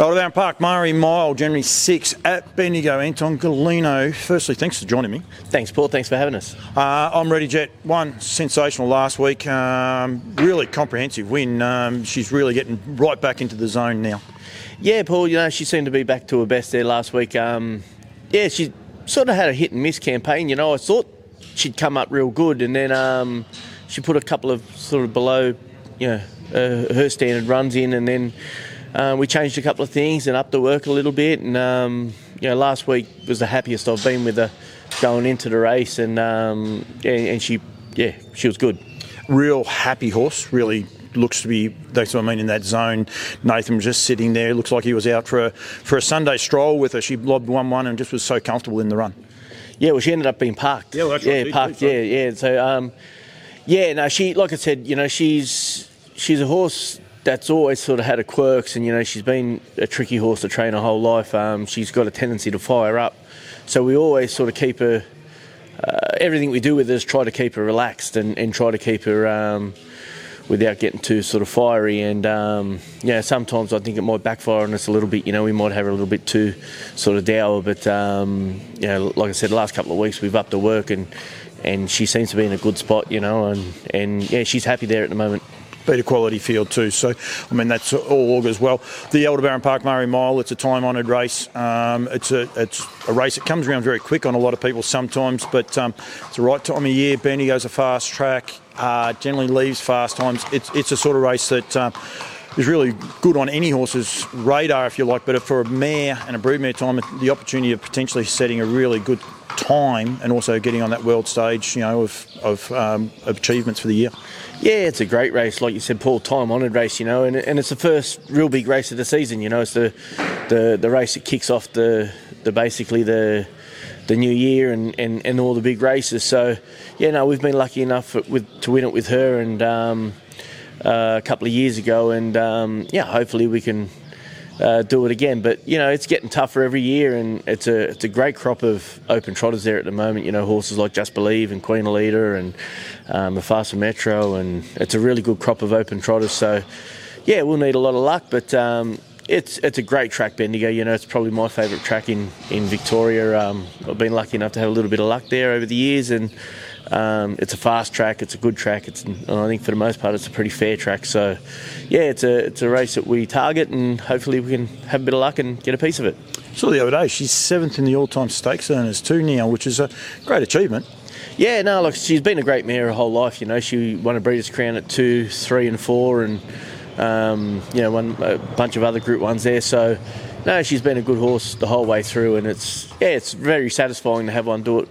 Aldebaran Park, Maori Mile, January 6 at Bendigo. Anton Golino, firstly, thanks for joining me. Thanks, Paul. Thanks for having us. Uh, I'm Ready Jet. One sensational last week. Um, really comprehensive win. Um, she's really getting right back into the zone now. Yeah, Paul, you know, she seemed to be back to her best there last week. Um, yeah, she sort of had a hit and miss campaign. You know, I thought she'd come up real good, and then um, she put a couple of sort of below, you know, uh, her standard runs in, and then uh, we changed a couple of things and upped the work a little bit. And um, you know, last week was the happiest I've been with her going into the race, and um, yeah, and she, yeah, she was good. Real happy horse. Really looks to be. That's what I mean in that zone. Nathan was just sitting there. Looks like he was out for a for a Sunday stroll with her. She lobbed one one and just was so comfortable in the run. Yeah, well, she ended up being parked. Yeah, well, that's yeah, right. parked. Yeah, yeah. So, um, yeah, no, she, like I said, you know, she's she's a horse that's always sort of had her quirks, and you know, she's been a tricky horse to train her whole life. Um, she's got a tendency to fire up, so we always sort of keep her. Uh, everything we do with her is try to keep her relaxed and, and try to keep her um, without getting too sort of fiery. And um, yeah, sometimes I think it might backfire on us a little bit. You know, we might have her a little bit too sort of dour. But um, you know, like I said, the last couple of weeks we've upped the work and and she seems to be in a good spot. You know, and and yeah, she's happy there at the moment beat a quality field too. So, I mean, that's all augurs well. The Aldebaran Park Maori Mile, it's a time-honoured race. Um, it's a it's a race that comes around very quick on a lot of people sometimes, but um, it's the right time of year. Bendigo's a fast track. Uh, generally leaves fast times. It's it's a sort of race that. Uh, is really good on any horse's radar, if you like, but for a mare and a broodmare time, the opportunity of potentially setting a really good time and also getting on that world stage, you know, of, of um, achievements for the year. Yeah, it's a great race, like you said, Paul. Time honoured race, you know, and, and it's the first real big race of the season. You know, it's the the, the race that kicks off the the basically the the new year and, and, and all the big races. So, yeah, no, we've been lucky enough with to win it with her and um, a couple of years ago, and um, yeah, hopefully we can uh, do it again. But you know, it's getting tougher every year, and it's a it's a great crop of open trotters there at the moment. You know, horses like Just Believe and Queen Elida and um, Faster Metro, and it's a really good crop of open trotters. So, yeah, we'll need a lot of luck, but. Um, it's it's a great track, Bendigo. You know, it's probably my favourite track in in Victoria. Um, I've been lucky enough to have a little bit of luck there over the years, and um, it's a fast track. It's a good track. It's I think for the most part, it's a pretty fair track. So, yeah, it's a it's a race that we target, and hopefully we can have a bit of luck and get a piece of it. Saw the other day she's seventh in the all-time stakes earners too now, which is a great achievement. Yeah, no, look, she's been a great mare her whole life. You know, she won a Breeders' Crown at two, three, and four, and um, you know, won a bunch of other Group Ones there. So, no, she's been a good horse the whole way through, and it's yeah, it's very satisfying to have one do it,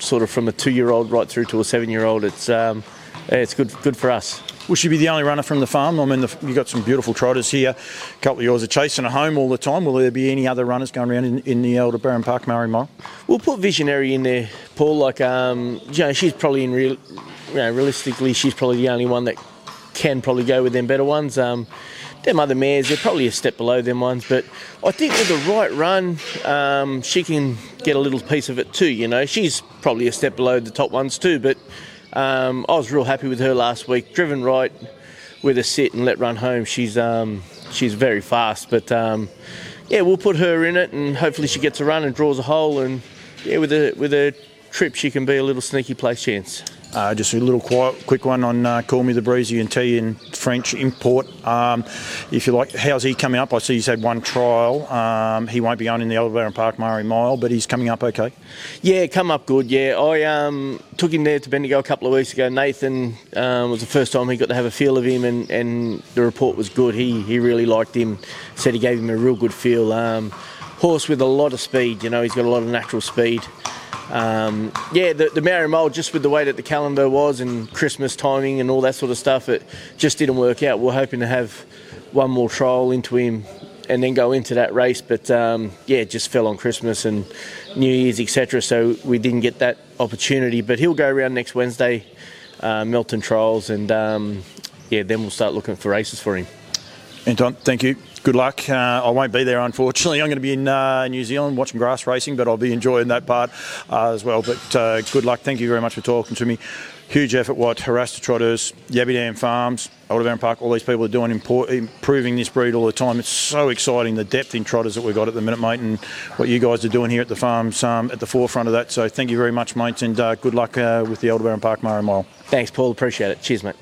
sort of from a two-year-old right through to a seven-year-old. It's um, yeah, it's good good for us. Will she be the only runner from the farm? I mean, the, you've got some beautiful trotters here. A couple of yours are chasing a home all the time. Will there be any other runners going around in, in the Aldebaran Park Maori Mile? We'll put Visionary in there, Paul. Like, um, you know, she's probably in real, you know, realistically, she's probably the only one that can probably go with them better ones. Um, them other mares, they're probably a step below them ones, but I think with the right run, um, she can get a little piece of it too. You know, she's probably a step below the top ones too, but um, I was real happy with her last week. Driven right with a sit and let run home. She's um, she's very fast, but um, yeah, we'll put her in it, and hopefully she gets a run and draws a hole, and yeah, with a with a trip, she can be a little sneaky place chance. Uh, just a little quiet, quick one on uh, Call Me the Breezy and Tea in French import. Um, if you like, how's he coming up? I see he's had one trial. Um, he won't be on in the Aldebaran Park Maori Mile, but he's coming up okay. Yeah, come up good. Yeah, I um, took him there to Bendigo a couple of weeks ago. Nathan um, was the first time he got to have a feel of him, and, and the report was good. He he really liked him. Said he gave him a real good feel. Um, horse with a lot of speed. You know, he's got a lot of natural speed. Um, yeah, the, the Maori Mile, just with the way that the calendar was and Christmas timing and all that sort of stuff, it just didn't work out. We're hoping to have one more trial into him and then go into that race, but um, yeah, it just fell on Christmas and New Year's, etc. So we didn't get that opportunity. But he'll go around next Wednesday, uh, Melton Trials, and um, yeah, then we'll start looking for races for him. Anton, thank you. Good luck. Uh, I won't be there, unfortunately. I'm going to be in uh, New Zealand watching grass racing, but I'll be enjoying that part uh, as well. But uh, good luck. Thank you very much for talking to me. huge effort what Harasta Trotters, Yabby Dam Farms, Aldebaran Park, all these people are doing, import, improving this breed all the time. It's so exciting, the depth in trotters that we've got at the minute, mate, and what you guys are doing here at the farms um, at the forefront of that. So thank you very much, mates, and uh, good luck uh, with the Aldebaran Park Maori Mile. Thanks, Paul. Appreciate it. Cheers, mate.